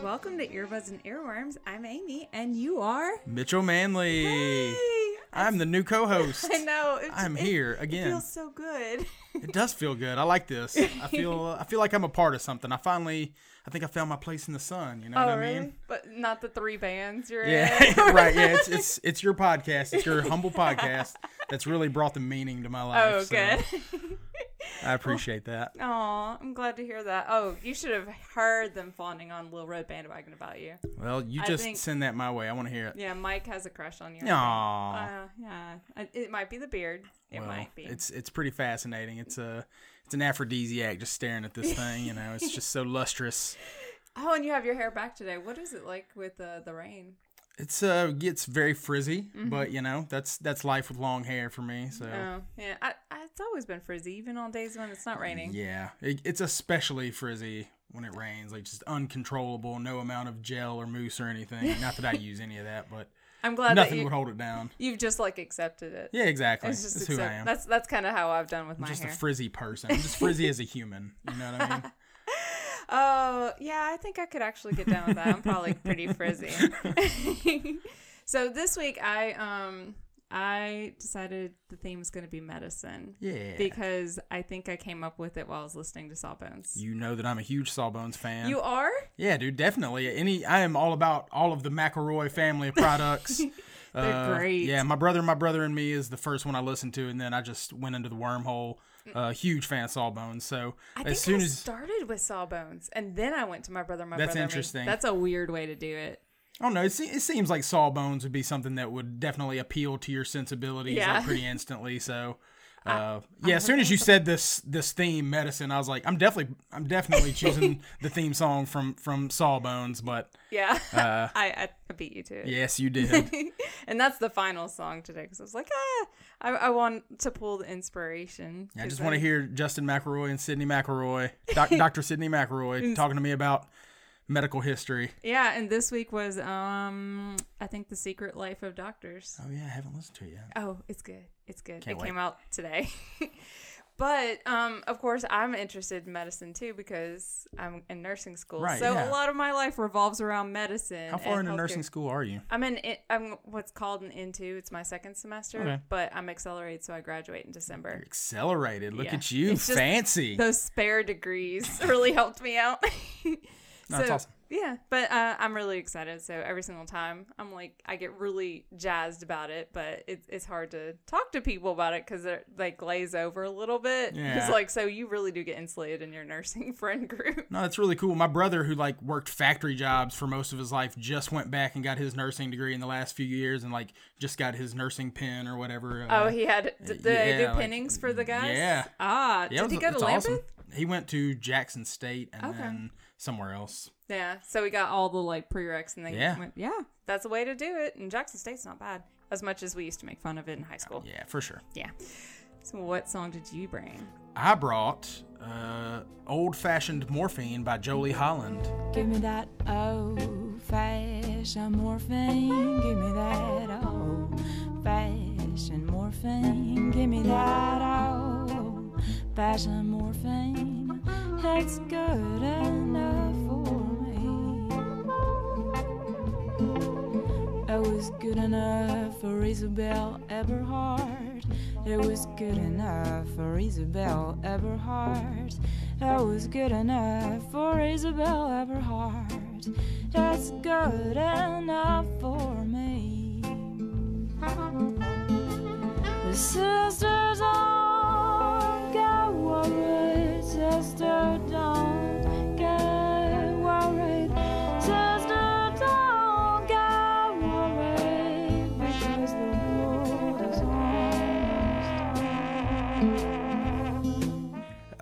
She's falling hard. And welcome to Earbuds and Earworms. I'm Amy, and you are. Mitchell Manley. Hey! I'm the new co-host. I know. It, I'm it- here again. It feels so good. It does feel good. I like this. I feel I feel like I'm a part of something. I finally I think I found my place in the sun, you know oh, what I really? mean? But not the three bands you're in. Yeah, right. Yeah, it's it's it's your podcast. It's your humble podcast that's really brought the meaning to my life. Oh, so good. I appreciate that. Aw, I'm glad to hear that. Oh, you should have heard them fawning on Little Red Bandwagon about you. Well, you I just think- send that my way. I want to hear it. Yeah, Mike has a crush on you. Aw. Uh, yeah. It might be the beard. It well, might be. it's it's pretty fascinating. It's a it's an aphrodisiac just staring at this thing. You know, it's just so lustrous. Oh, and you have your hair back today. What is it like with uh, the rain? It's uh gets very frizzy, Mm-hmm. but you know that's that's life with long hair for me. So Oh, yeah. I, it's always been frizzy, even on days when it's not raining. yeah, it, it's especially frizzy when it rains, like just uncontrollable, no amount of gel or mousse or anything. Not that I use any of that, but I'm glad nothing you, would hold it down. you've just like accepted it. Yeah, exactly. It's just That's who I am. That's that's kind of how I've done with I'm my just hair. a frizzy person. I'm just frizzy as a human. You know what I mean? Oh, yeah, I think I could actually get down with that. I'm probably pretty frizzy. so this week I um I decided the theme is going to be medicine. Yeah. Because I think I came up with it while I was listening to Sawbones. You know that I'm a huge Sawbones fan. You are? Yeah, dude, definitely. Any, I am all about all of the McElroy family of products. They're great. Yeah, my brother, my brother and me is the first one I listened to, and then I just went into the wormhole. Uh, huge fan of Sawbones. So I think as soon I as started with Sawbones and then I went to my brother, my That's brother. and me. interesting. That's a weird way to do it. I don't know, it, se- it seems like Sawbones would be something that would definitely appeal to your sensibilities Yeah. like, pretty instantly. So. Uh, yeah, as soon as you said this this theme medicine, I was like, I'm definitely I'm definitely choosing the theme song from from Sawbones, but Yeah. I, I beat you to it. Uh, yes, you did. and that's the final song today because I was like, ah, I, I want to pull the inspiration. I just want to hear Justin McElroy and Sydnee McElroy, doc, Dr. Sydnee McElroy, talking to me about medical history. Yeah, and this week was, um, I think, The Secret Life of Doctors. Oh yeah, I haven't listened to it yet. Oh, it's good. It's good. Can't it wait. came out today. but um, of course, I'm interested in medicine too because I'm in nursing school. Right, so yeah. a lot of my life revolves around medicine. How far into healthcare. nursing school are you? I'm in. I'm what's called an into. It's my second semester, Okay. but I'm accelerated, so I graduate in December. Accelerated. Look Yeah. at you, It's fancy. Those spare degrees really helped me out. No, that's So, awesome. Yeah, but uh, I'm really excited. So every single time, I'm like, I get really jazzed about it, but it's it's hard to talk to people about it because they glaze over a little bit. Yeah. It's like, so you really do get insulated in your nursing friend group. No, that's really cool. My brother, who like worked factory jobs for most of his life, just went back and got his nursing degree in the last few years, and like just got his nursing pin or whatever. uh, Oh, he had. Did they do yeah, like- pinnings for the guys? yeah. Ah, yeah, did he go to Lambuth? awesome. He went to Jackson State and Okay. then somewhere else. Yeah, so we got all the like prereqs and then Yeah. went, yeah, that's the way to do it. And Jackson State's not bad as much as we used to make fun of it in high school. Yeah, for sure. Yeah. So what song did you bring? I brought uh, Old Fashioned Morphine by Jolie Holland. Give me that old fashioned morphine. Give me that old fashioned morphine. Give me that old fashioned morphine. It's good enough for me. It was good enough for Isabelle Eberhardt. It was good enough for Isabelle Eberhardt. It was good enough for Isabelle Eberhardt. It's good enough for me. The sisters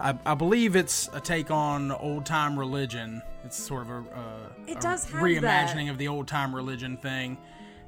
I I, believe it's a take on old time religion. It's sort of a, uh, It does have reimagining that. of the old time religion thing.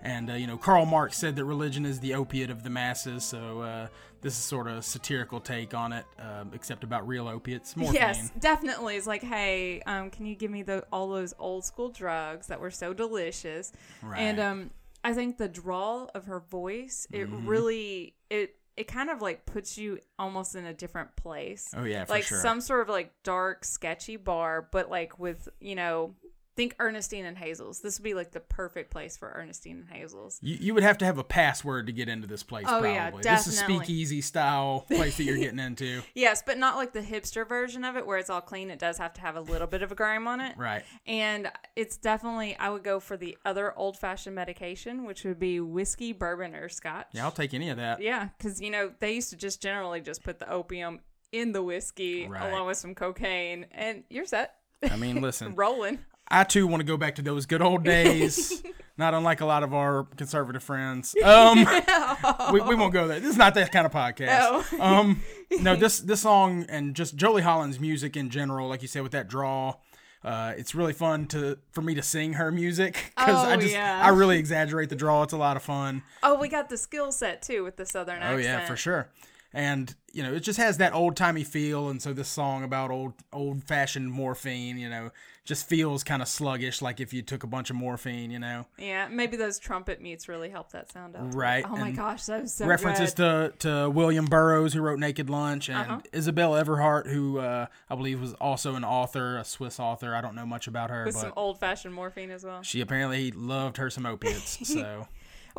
And uh, you know, Karl Marx said that religion is the opiate of the masses. So uh, this is sort of a satirical take on it, uh, except about real opiates. Morphine. Yes, definitely. It's like, hey, um, can you give me the all those old school drugs that were so delicious? And um, I think the drawl of her voice, it Mm-hmm. really it it kind of like puts you almost in a different place. Oh, yeah, like sure. some sort of like dark, sketchy bar, but like with you know. Think Ernestine and Hazel's. This would be like the perfect place for Ernestine and Hazel's. You, you would have to have a password to get into this place. Oh, probably. yeah, This is speakeasy style place that you're getting into. Yes, but not like the hipster version of it where it's all clean. It does have to have a little bit of a grime on it. Right. And it's definitely, I would go for the other old fashioned medication, which would be whiskey, bourbon, or scotch. Yeah, I'll take any of that. Yeah, because, you know, they used to just generally just put the opium in the whiskey Right. along with some cocaine, and you're set. I mean, listen, Rolling. I too want to go back to those good old days. not unlike a lot of our conservative friends. Um, we, we won't go there. This is not that kind of podcast. No. um, no, this this song and just Jolie Holland's music in general, like you said, with that draw. Uh, it's really fun to for me to sing her music because I Oh, just yeah. I really exaggerate the draw. It's a lot of fun. Oh, we got the skill set too with the southern Oh accent. yeah, for sure. And you know, it just has that old timey feel, and so this song about old old fashioned morphine, you know, just feels kind of sluggish, like if you took a bunch of morphine, you know. Yeah, maybe those trumpet mutes really help that sound out. Right, Oh my gosh, that was so References good. to to William Burroughs, who wrote Naked Lunch, and Uh-huh. Isabelle Eberhardt, who uh, I believe was also an author, a Swiss author. I don't know much about her, with but some old fashioned morphine as well. she apparently loved her some opiates. So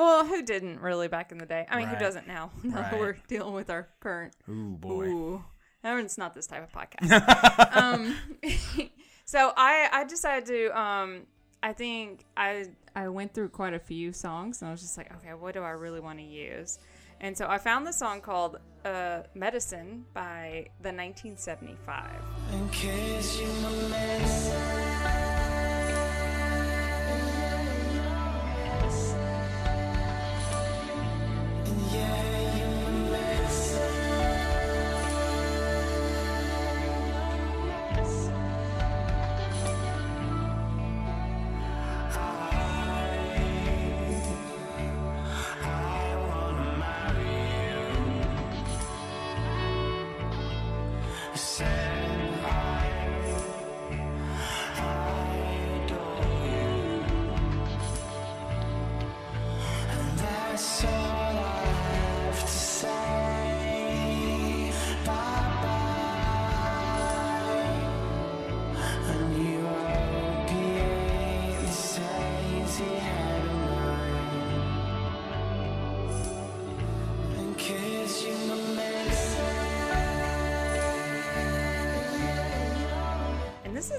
Well, who didn't really back in the day? I mean, Right. who doesn't now? Now Right. we're dealing with our current. Ooh boy. Ooh, and it's not this type of podcast. um, so I I decided to um I think I I went through quite a few songs and I was just like, okay, what do I really want to use? And so I found the song called uh, "Medicine" by the 1975.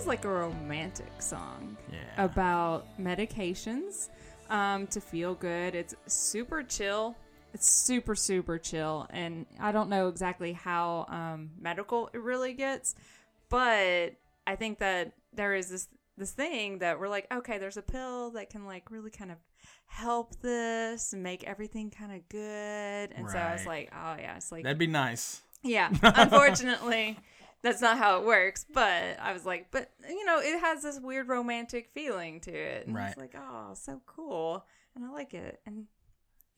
Is like a romantic song Yeah. about medications um, to feel good. It's super chill. It's super, super chill. And I don't know exactly how um, medical it really gets, but I think that there is this this thing that we're like, okay, there's a pill that can like really kind of help this and make everything kind of good. And so I was like, oh yeah, it's like That'd be nice. yeah, unfortunately, that's not how it works. But I was like, but you know, it has this weird romantic feeling to it, and it's Right. like, oh, so cool, and I like it. And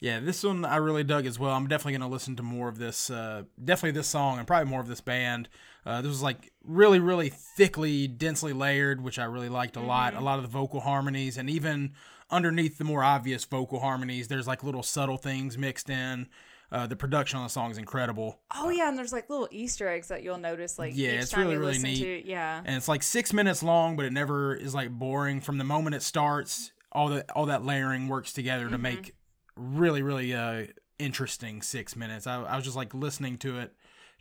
Yeah, this one I really dug as well. I'm definitely going to listen to more of this. Uh, definitely this song and probably more of this band. Uh, this was like really, really thickly, densely layered, which I really liked a lot. A lot of the vocal harmonies, and even underneath the more obvious vocal harmonies, there's like little subtle things mixed in. Uh, the production on the song is incredible. oh yeah, and there's like little Easter eggs that you'll notice, like Yeah, each it's time really, you really neat. it. Yeah, and it's like six minutes long, but it never is like boring. From the moment it starts, all the all that layering works together Mm-hmm. to make really really uh interesting six minutes. I, I was just like listening to it,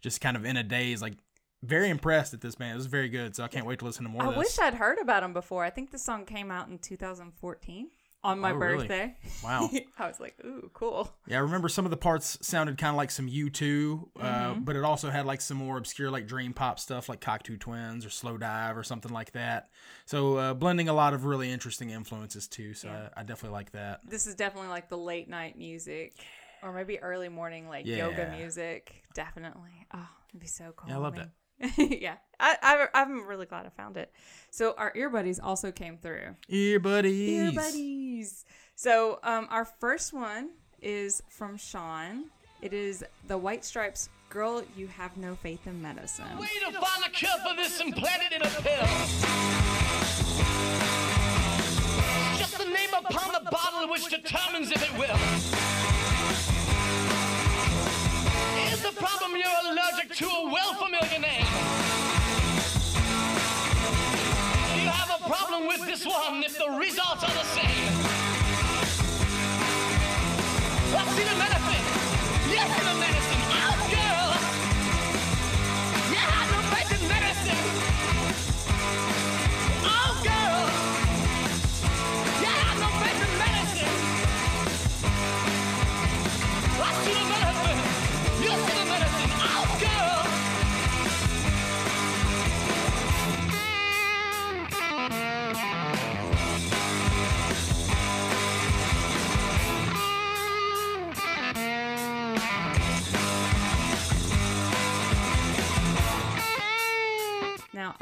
just kind of in a daze, like very impressed at this band. It was very good, so I can't wait to listen to more. I of this. wish I'd heard about them before. I think the song came out in 2014 on my Oh, really? birthday. Wow. I was like, ooh, cool. Yeah, I remember some of the parts sounded kind of like some U2, uh, Mm-hmm. but it also had like some more obscure like dream pop stuff like Cocteau Twins or Slowdive or something like that. So uh, blending a lot of really interesting influences too. So I, I definitely like that. this is definitely like the late night music or maybe early morning like yoga music definitely oh it'd be so cool Yeah, I love that. yeah, I, I I'm really glad I found it. So our ear buddies also came through. Ear buddies. Ear buddies. So um, our first one is from Sean. It is the White Stripes. Girl, you have no faith in medicine. Way to find the cure for this and plant it in a pill. Just the name upon the bottle which determines if it will. Is the problem you're allergic to a well familiar name? Do you have a problem with this one if the results are the same? What's in the medicine?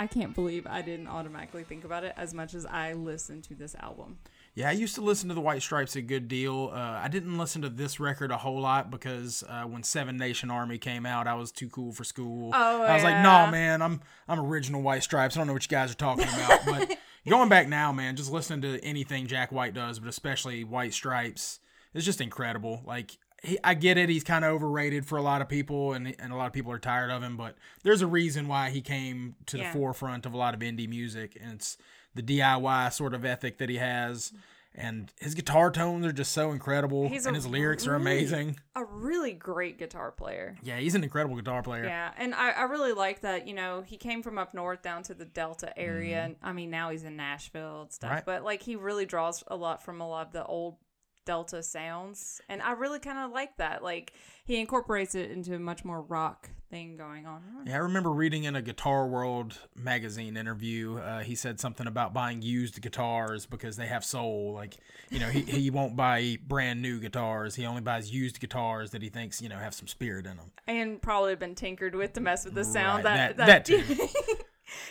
I can't believe I didn't automatically think about it as much as I listened to this album. Yeah, I used to listen to the White Stripes a good deal. Uh, I didn't listen to this record a whole lot because uh, when Seven Nation Army came out, I was too cool for school. Oh, I was like, yeah. no, man, I'm I'm original White Stripes. I don't know what you guys are talking about. but going back now, man, just listening to anything Jack White does, but especially White Stripes, is just incredible. Like. He, I get it. He's kind of overrated for a lot of people, and and a lot of people are tired of him. But there's a reason why he came to Yeah. the forefront of a lot of indie music, and it's the DIY sort of ethic that he has. And his guitar tones are just so incredible, He's and his lyrics are amazing. A really great guitar player. Yeah, he's an incredible guitar player. Yeah, and I, I really like that, you know, he came from up north down to the Delta area. Mm-hmm. And I mean, now he's in Nashville and stuff, Right. but like he really draws a lot from a lot of the old Delta sounds. And I really kind of like that. Like he incorporates it into a much more rock thing going on. Yeah, I remember reading in a Guitar World magazine interview, uh, he said something about buying used guitars because they have soul. Like, you know, he, he won't buy brand new guitars. He only buys used guitars that he thinks, you know, have some spirit in them. And probably been tinkered with to mess with the sound. Right, That, that- that, that too.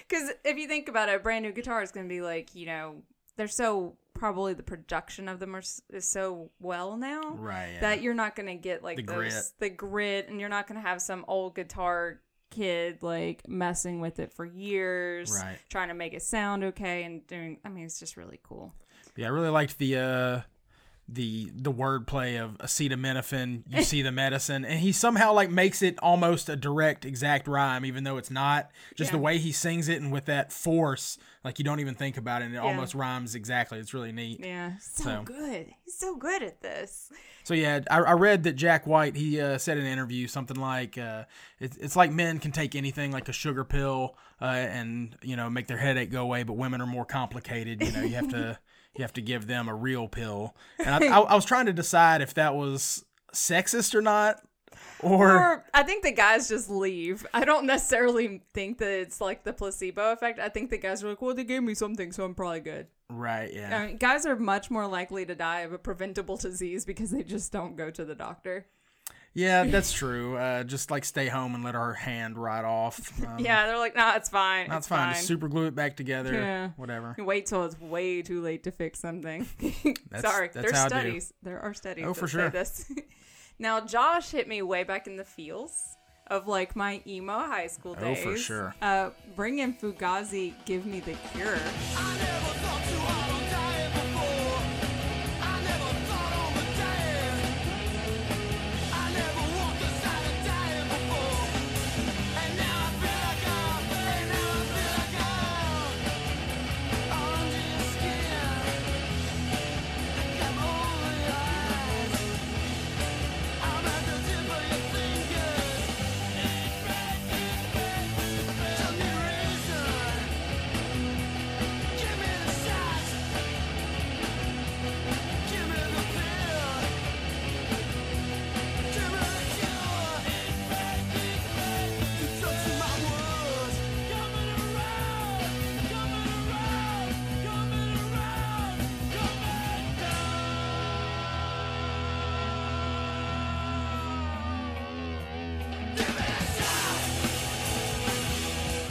Because if you think about it, a brand new guitar is going to be like, you know, they're so probably the production of them are, is so well now Right, yeah. that you're not going to get like The those, grit. the grit, and you're not going to have some old guitar kid like messing with it for years, Right. trying to make it sound okay and doing. I mean, it's just really cool. Yeah, I really liked the uh the the wordplay of acetaminophen, you see the medicine, and he somehow like makes it almost a direct exact rhyme, even though it's not. Just the way he sings it and with that force, like you don't even think about it, and it Yeah. almost rhymes exactly. It's really neat. Yeah, so, So- good. He's so good at this. So yeah, I, I read that Jack White he uh, said in an interview something like uh, it's it's like men can take anything like a sugar pill uh, and you know make their headache go away, but women are more complicated. You know, you have to you have to give them a real pill. And I, I, I was trying to decide if that was sexist or not, or, Or I think the guys just leave. I don't necessarily think that it's like the placebo effect. I think the guys are like, well, they gave me something, so I'm probably good. right, yeah. I mean, guys are much more likely to die of a preventable disease because they just don't go to the doctor. Yeah, that's true. Uh, just like stay home and let our hand ride off. Um, Yeah, they're like, nah, it's fine. that's it's fine. Just super glue it back together. Yeah. Whatever. You Wait till it's way too late to fix something. That's- Sorry, that's there's how I do. studies. There are studies. Oh, that for say sure. This. now, Josh hit me way back in the feels of like my emo high school days. Oh, days. for sure. Uh, bring in Fugazi, give me the cure.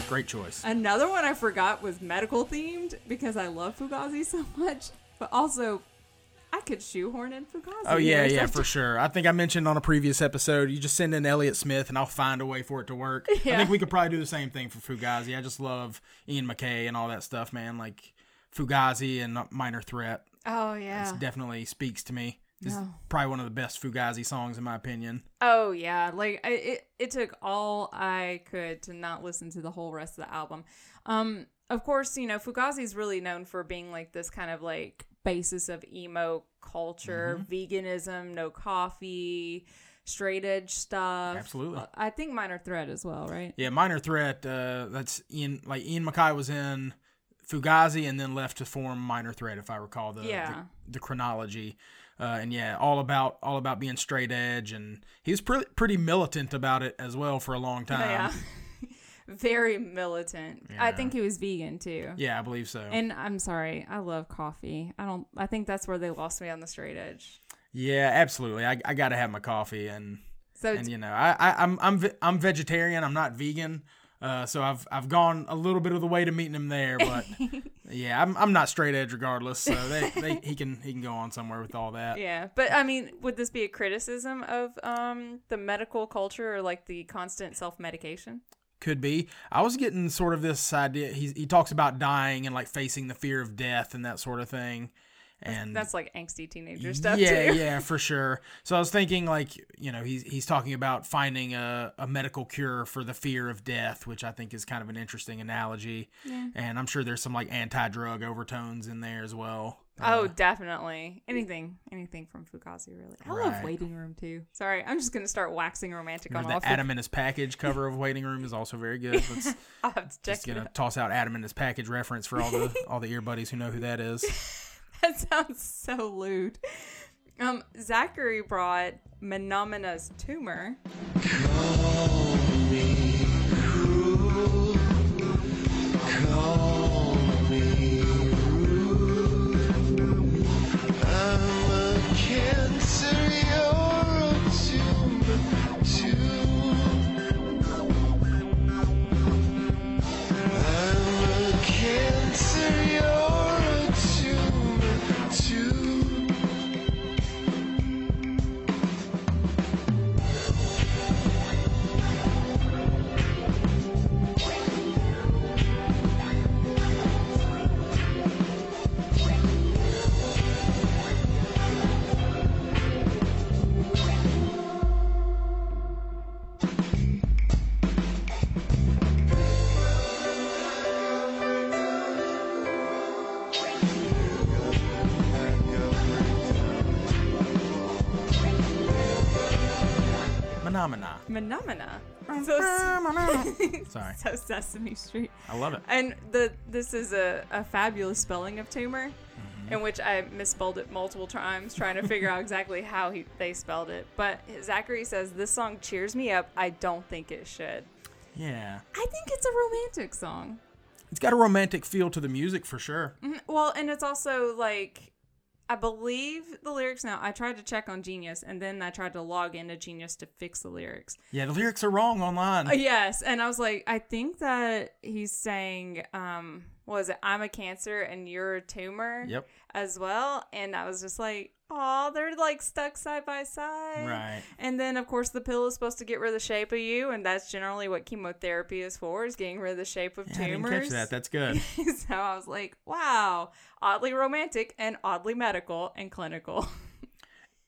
Great choice. Another one I forgot was medical themed because I love Fugazi so much, but also I could shoehorn in Fugazi. Oh yeah, yeah, for sure. I think I mentioned on a previous episode, you just send in Elliot Smith, and I'll find a way for it to work. I think we could probably do the same thing for Fugazi. I just love Ian MacKaye and all that stuff, man. Like Fugazi and Minor Threat. Oh yeah. It definitely speaks to me. This is No. probably one of the best Fugazi songs in my opinion. Oh yeah, like I, it it took all I could to not listen to the whole rest of the album. Um of course, you know, Fugazi is really known for being like this kind of like basis of emo culture, veganism, no coffee, straight edge stuff. Absolutely. I think Minor Threat as well, right? Yeah, Minor Threat. Uh, that's Ian. Like Ian MacKaye was in Fugazi and then left to form Minor Threat, if I recall the Yeah. the, the chronology. Uh, and yeah, all about all about being straight edge, and he was pretty pretty militant about it as well for a long time. yeah. Very militant. I think he was vegan too. Yeah, I believe so. And I'm sorry, I love coffee. I don't I think that's where they lost me on the straight edge. yeah, absolutely. I, I got to have my coffee, and So and you know, I, I I'm I'm I'm vegetarian. I'm not vegan. Uh, so I've I've gone a little bit of the way to meeting him there, but yeah, I'm I'm not straight edge regardless. So they, they he can he can go on somewhere with all that. Yeah, but I mean, would this be a criticism of um the medical culture or like the constant self medication? Could be. I was getting sort of this idea. He he talks about dying and like facing the fear of death and that sort of thing. And That's like angsty teenager stuff yeah, too. yeah, for sure. So I was thinking, like, you know, he's he's talking about finding a, a medical cure for the fear of death, which I think is kind of an interesting analogy. And I'm sure there's some like anti-drug overtones in there as well. Oh, uh, definitely. Anything, anything from Fugazi, really. I love Waiting Room too. Sorry, I'm just gonna start waxing romantic on Remember all. the Adam and his package cover of Waiting Room is also very good. Let's I'll have to check just gonna out. toss out Adam and his package reference for all the all the ear buddies who know who that is. That sounds so lewd. Um, Zachary brought Menomena's tumor. Phenomena. Menomena. So, Sorry, so Sesame Street. I love it. And the this is a, a fabulous spelling of tumor, in which I misspelled it multiple times trying to figure out exactly how he, they spelled it. But Zachary says this song cheers me up. I don't think it should. Yeah, I think it's a romantic song. it's got a romantic feel to the music for sure. Mhm. Well, and it's also like I believe the lyrics now. I tried to check on Genius, and then I tried to log into Genius to fix the lyrics. Yeah, the lyrics are wrong online. Uh, yes, and I was like, I think that he's saying, um, was it? I'm a cancer and you're a tumor. Yep. As well, and I was just like, oh, they're like stuck side by side. Right. And then, of course, the pill is supposed to get rid of the shape of you, and that's generally what chemotherapy is for, is getting rid of the shape of Yeah, I didn't tumors. catch that. That's good. so I was like, wow, oddly romantic and oddly medical and clinical.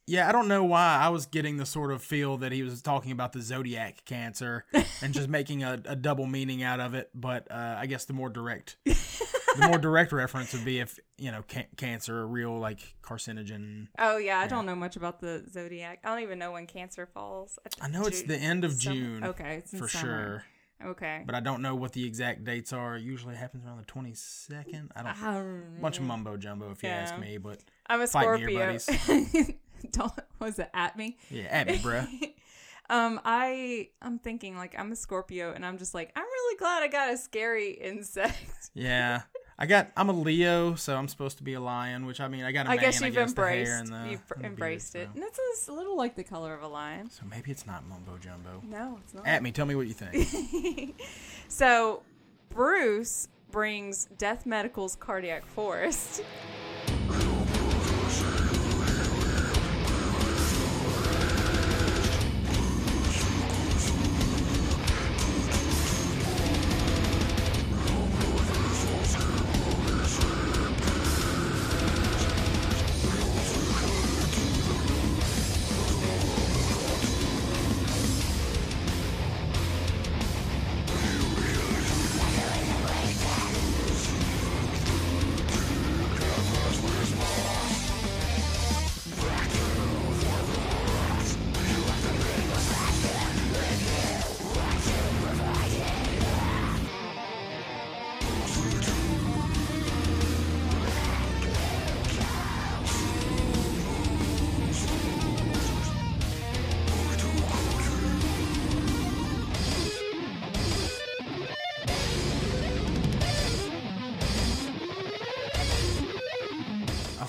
Yeah, I don't know why I was getting the sort of feel that he was talking about the zodiac cancer and just making a, a double meaning out of it. But uh, I guess the more direct, the more direct reference would be if you know can- cancer, a real like carcinogen. oh, yeah, I don't know much about the zodiac. I don't even know when cancer falls. I know it's the end of summer- June. Okay, for summer. sure. Okay. But I don't know what the exact dates are. It usually happens around the twenty second. I don't. Um, Bunch of mumbo jumbo, if you ask me. But I'm a Fight me, your Scorpio. don't was it at me? yeah, at me, bruh. Um, I I'm thinking like I'm a Scorpio, and I'm just like I'm really glad I got a scary insect. Yeah. I got. I'm a Leo, so I'm supposed to be a lion. Which I mean, I got a I mane, guess you've the hair embraced and the- you've the embraced beard, it, so. and it's a little like the color of a lion. So maybe it's not mumbo jumbo. No, it's not. At me, tell me what you think. So, Bruce brings Death Medical's Cardiac Forest.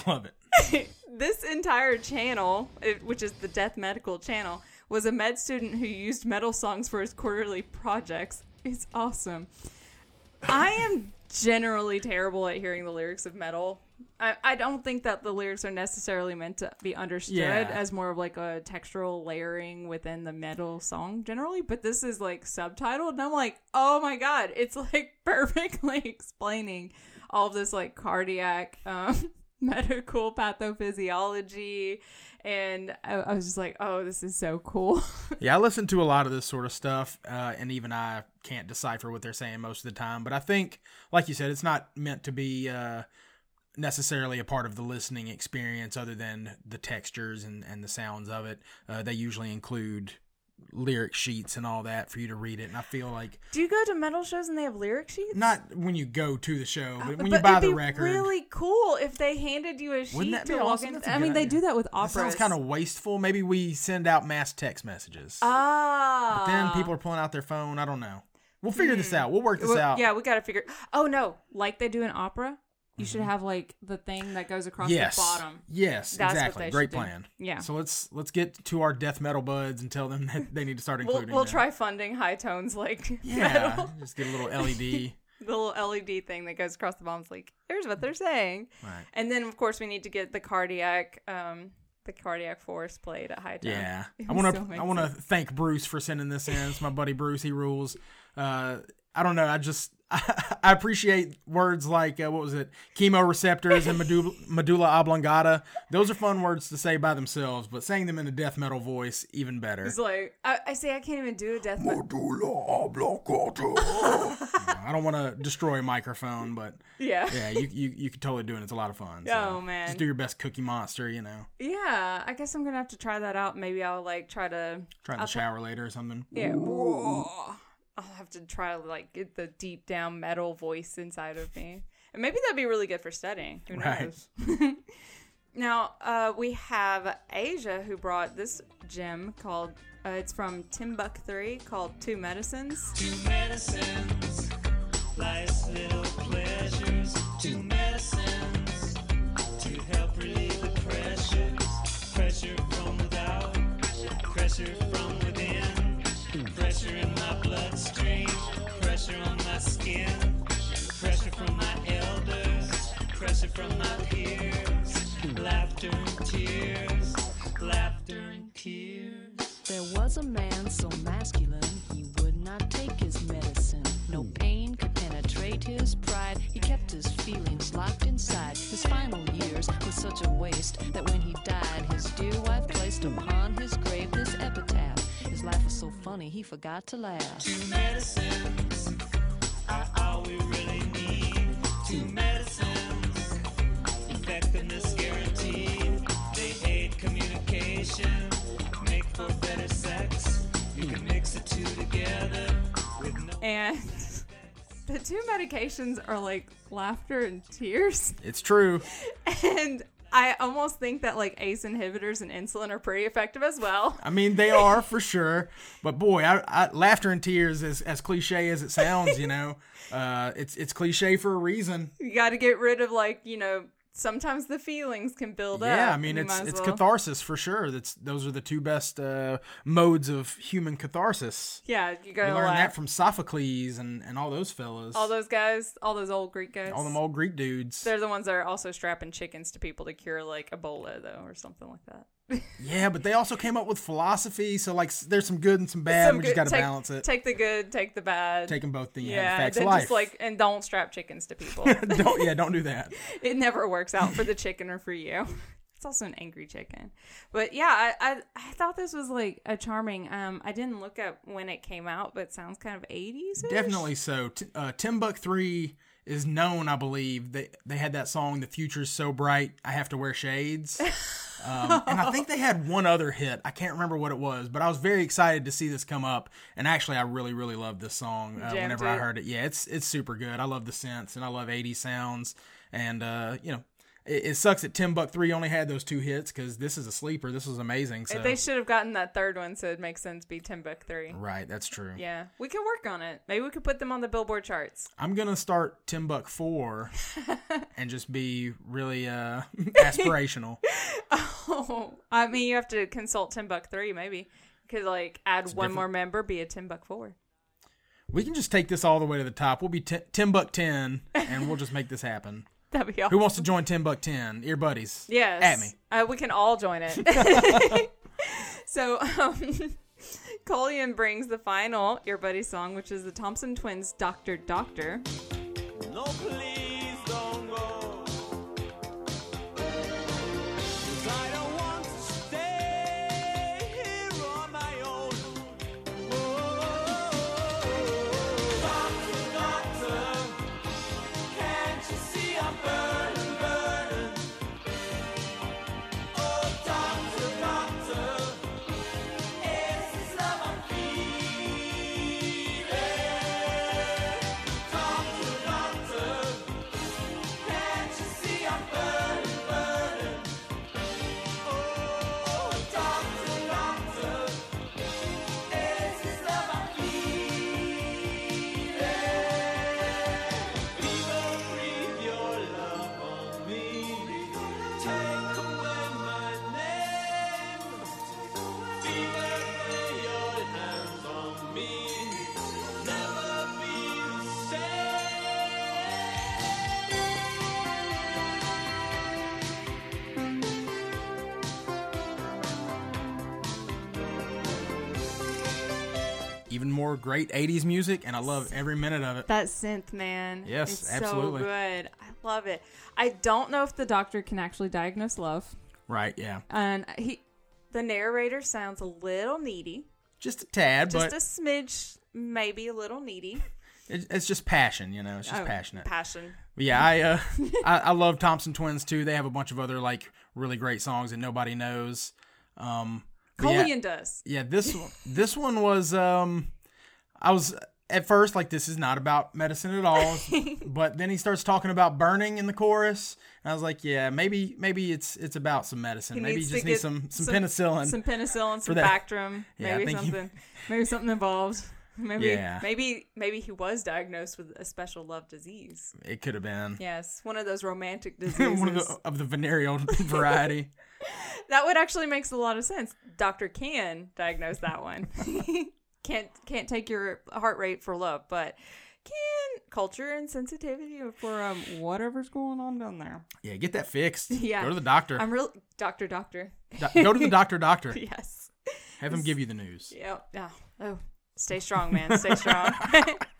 I love it. this entire channel, which is the Death Medical channel, was a med student who used metal songs for his quarterly projects. It's awesome. I am generally terrible at hearing the lyrics of metal. I, I don't think that the lyrics are necessarily meant to be understood Yeah. as more of like a textural layering within the metal song generally, but this is like subtitled and I'm like, oh my god, it's like perfectly explaining all of this like cardiac um medical pathophysiology and I, I was just like, oh, this is so cool. Yeah, I listen to a lot of this sort of stuff, uh, and even I can't decipher what they're saying most of the time. But I think, like you said, it's not meant to be uh, necessarily a part of the listening experience, other than the textures and, and the sounds of it. Uh, they usually include lyric sheets and all that for you to read it. And I feel like Do you go to metal shows and they have lyric sheets? not when you go to the show, but when But you buy it'd the be record. really cool if they handed you a sheet Wouldn't that to walk awesome? in. I mean, they do that with that operas. sounds kind of wasteful. Maybe we send out mass text messages. ah. then people are pulling out their phone. I don't know. We'll figure this out. We'll work this Well, out. Yeah, we got to figure. Oh no, like they do in opera, you should have like the thing that goes across Mm-hmm. yes. the bottom. Yes, That's what exactly. Great should do. plan. Yeah. So let's let's get to our death metal buds and tell them that they need to start We'll, including. we'll try funding high tones like Yeah, metal. just get a little LED. the little LED thing that goes across the bottom like, here's what they're saying. Right. And then of course we need to get the cardiac, um, the cardiac force played at high tone. Yeah, I want so to. I want to thank Bruce for sending this in. It's my buddy Bruce. He rules. Uh, I don't know. I just I appreciate words like uh, what was it, chemoreceptors and medulla, medulla oblongata. Those are fun words to say by themselves, but saying them in a death metal voice even better. It's like I, I say I can't even do a death metal. Medulla oblongata. I don't want to destroy a microphone, but Yeah. yeah, you you you could totally do it. It's a lot of fun. Oh, man. just do your best Cookie Monster. You know, Yeah, I guess I'm gonna have to try that out. Maybe I'll like try to. try in the shower later or something. Yeah. I'll have to try to like get the deep down metal voice inside of me, and maybe that'd be really good for studying. Who Right. knows? now uh, we have Asia who brought this gem called. Uh, it's from Timbuk Three called Two Medicines. Two medicines, life's little pleasures. Skin. Pressure from my elders, pressure from my peers. Laughter and tears, laughter and tears. There was a man so masculine, he would not take his medicine. No pain could penetrate his pride. He kept his feelings locked inside. His final years was such a waste that when he died, his dear wife placed upon his grave this epitaph. His life was so funny, he forgot to laugh. Two medicines And the two medications are like laughter and tears. It's true. And I almost think that like ACE inhibitors and insulin are pretty effective as well. I mean, they are for sure. But boy, I, I, laughter and tears, is as cliche as it sounds, you know, uh, it's it's cliche for a reason. You got to get rid of like, you know, sometimes the feelings can build up. Yeah, I mean it's it's well- catharsis for sure. That's those are the two best uh, modes of human catharsis. Yeah, you gotta laugh. that from Sophocles and, and all those fellas. all those guys, all those old Greek guys. all them old Greek dudes. They're the ones that are also strapping chickens to people to cure like Ebola, though, or something like that. Yeah, but they also came up with philosophy. So like, there's some good and some bad. Some we just got to balance it. Take the good, take the bad. Take them both. Then yeah, facts then life. just like and don't strap chickens to people. don't yeah, don't do that. it never works out for the chicken or for you. It's also an angry chicken, but yeah, I, I I thought this was like a charming. Um, I didn't look up when it came out, but it sounds kind of eighties. Definitely so. T- uh, Timbuk Three is known, I believe. They they had that song, "The Future's So Bright, I Have to Wear Shades," um, and I think they had one other hit. I can't remember what it was, but I was very excited to see this come up. And actually, I really really love this song. Uh, whenever I heard it, yeah, it's it's super good. I love the synths and I love '80s sounds, and uh, you know. It, it sucks that Timbuk Three only had those two hits because this is a sleeper. This was amazing. So They should have gotten that third one, so it makes sense. Be Timbuk three. right, that's true. Yeah, we can work on it. Maybe we could put them on the Billboard charts. I'm gonna start Timbuk four and just be really uh aspirational. Oh, I mean, you have to consult Timbuk three. Maybe could like add one different- more member, be a Timbuk four. we can just take this all the way to the top. We'll be t- Timbuk ten, and we'll just make this happen. That'd be awesome. Who wants to join Ten Timbuk ten? Ear buddies. Yes. At me. Uh, we can all join it. so, um, Colian brings the final Ear Buddy song, which is the Thompson Twins' Doctor Doctor. No, please Great '80s music, and I love every minute of it. That synth, man. Yes, it's absolutely. so good. I love it. I don't know if the doctor can actually diagnose love. Right? Yeah. And he, the narrator sounds a little needy. Just a tad, Just but a smidge, maybe a little needy. it's just passion. You know, it's just Oh, passionate. Passion. But yeah, I, uh, I I love Thompson Twins too. They have a bunch of other like really great songs that nobody knows. Um, but yeah- does. yeah this one this one was um i was at first like this is not about medicine at all but then he starts talking about burning in the chorus and i was like yeah maybe maybe it's it's about some medicine He maybe you just need get some some, penicillin some penicillin, some that. Bactrim, Yeah, maybe he- something, maybe something involved. Maybe, Yeah. maybe, maybe he was diagnosed with a special love disease. it could have been Yes, one of those romantic diseases. one of the of the venereal variety that would actually makes a lot of sense. Doctor can diagnose that one. Can't can't take your heart rate for love, but can culture and sensitivity for um whatever's going on down there. yeah get that fixed Yeah. go to the doctor I'm real doctor, doctor. Do- go to the doctor doctor Yes. have him give you the news Yeah. Yeah. Oh, stay strong, man. Stay strong.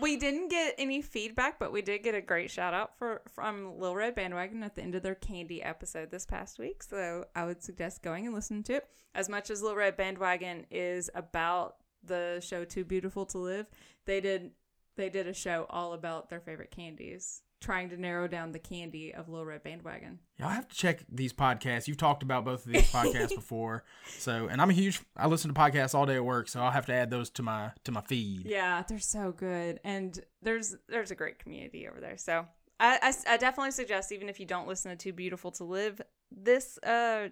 we didn't get any feedback, but we did get a great shout out for from Lil Red Bandwagon at the end of their Candy episode this past week. So I would suggest going and listening to it. As much as Lil Red Bandwagon is about the show Too Beautiful to Live, they did they did a show all about their favorite candies, trying to narrow down the candy of Lil Red Bandwagon. Y'all have to check these podcasts. You've talked about both of these podcasts before. So, and I'm a huge. I listen to podcasts all day at work, so I'll have to add those to my to my feed. Yeah, they're so good, and there's there's a great community over there. So I, I, I definitely suggest even if you don't listen to Too Beautiful to Live this uh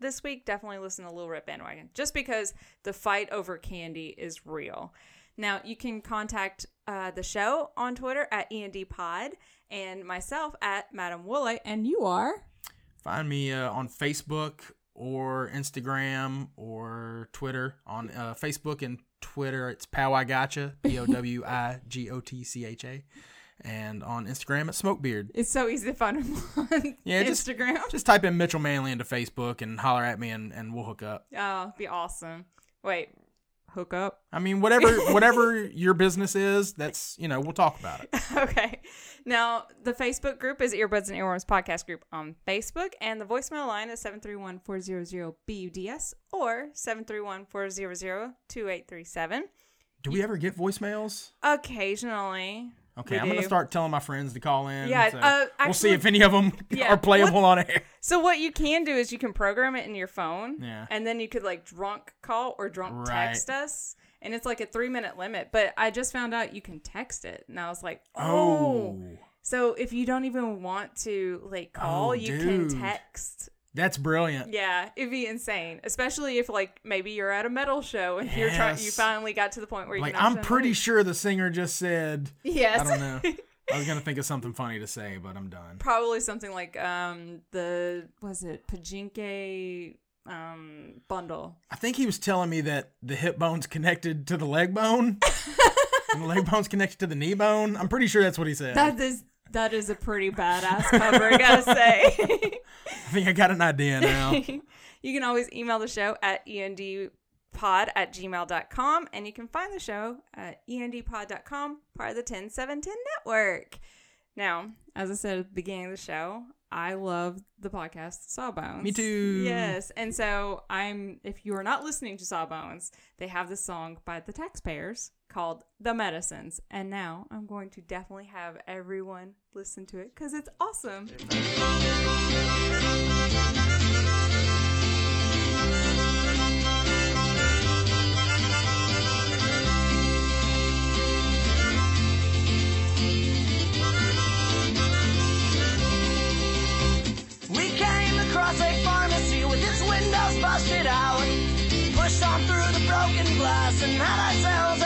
this week, definitely listen to Little Red Bandwagon, just because the fight over candy is real. Now you can contact uh, the show on Twitter at END Pod and myself at Madam Woolley, and you are. Find me uh, on Facebook or Instagram or Twitter. On uh, Facebook and Twitter, it's Pow I Gotcha, P O W I G O T C H A. And on Instagram, it's Smokebeard. It's so easy to find him on Yeah, just- Instagram. Just type in Mitchell Manley into Facebook and holler at me, and, and we'll hook up. oh, be awesome. Wait, hook up. I mean, whatever whatever your business is, that's you know, we'll talk about it. okay. Now, the Facebook group is Earbuds and Earworms Podcast Group on Facebook, and the voicemail line is 731 400 BUDS or 731 400 2837. Do we ever get voicemails? Occasionally. Okay, we I'm gonna start telling my friends to call in. Yeah, so uh, we'll see if any of them Yeah, are playable on air. So, what you can do is you can program it in your phone, Yeah. and then you could like drunk call or drunk Right. text us. And it's like a three minute limit, but I just found out you can text it. And I was like, Oh, oh. So if you don't even want to like call, Oh, you dude. can text. That's brilliant. Yeah, it'd be insane, especially if like maybe you're at a metal show and you're trying. You finally got to the point where you Like can. I'm pretty sure the singer just said. Yes. I don't know. I was gonna think of something funny to say, but I'm done. Probably something like um the was it Pajinke um bundle. I think he was telling me that the hip bone's connected to the leg bone, and the leg bone's connected to the knee bone. I'm pretty sure that's what he said. That is that is a pretty badass cover, I gotta say. I think I got an idea now. you can always email the show at endpod at gmail.com and you can find the show at endpod.com, part of the 10710 network. Now, as I said at the beginning of the show, I love the podcast Sawbones. Me too. Yes. And so I'm if you are not listening to Sawbones, they have this song by the taxpayers called The Medicines. And now I'm going to definitely have everyone listen to it because it's awesome. Busted out. Pushed on through the broken glass and had ourselves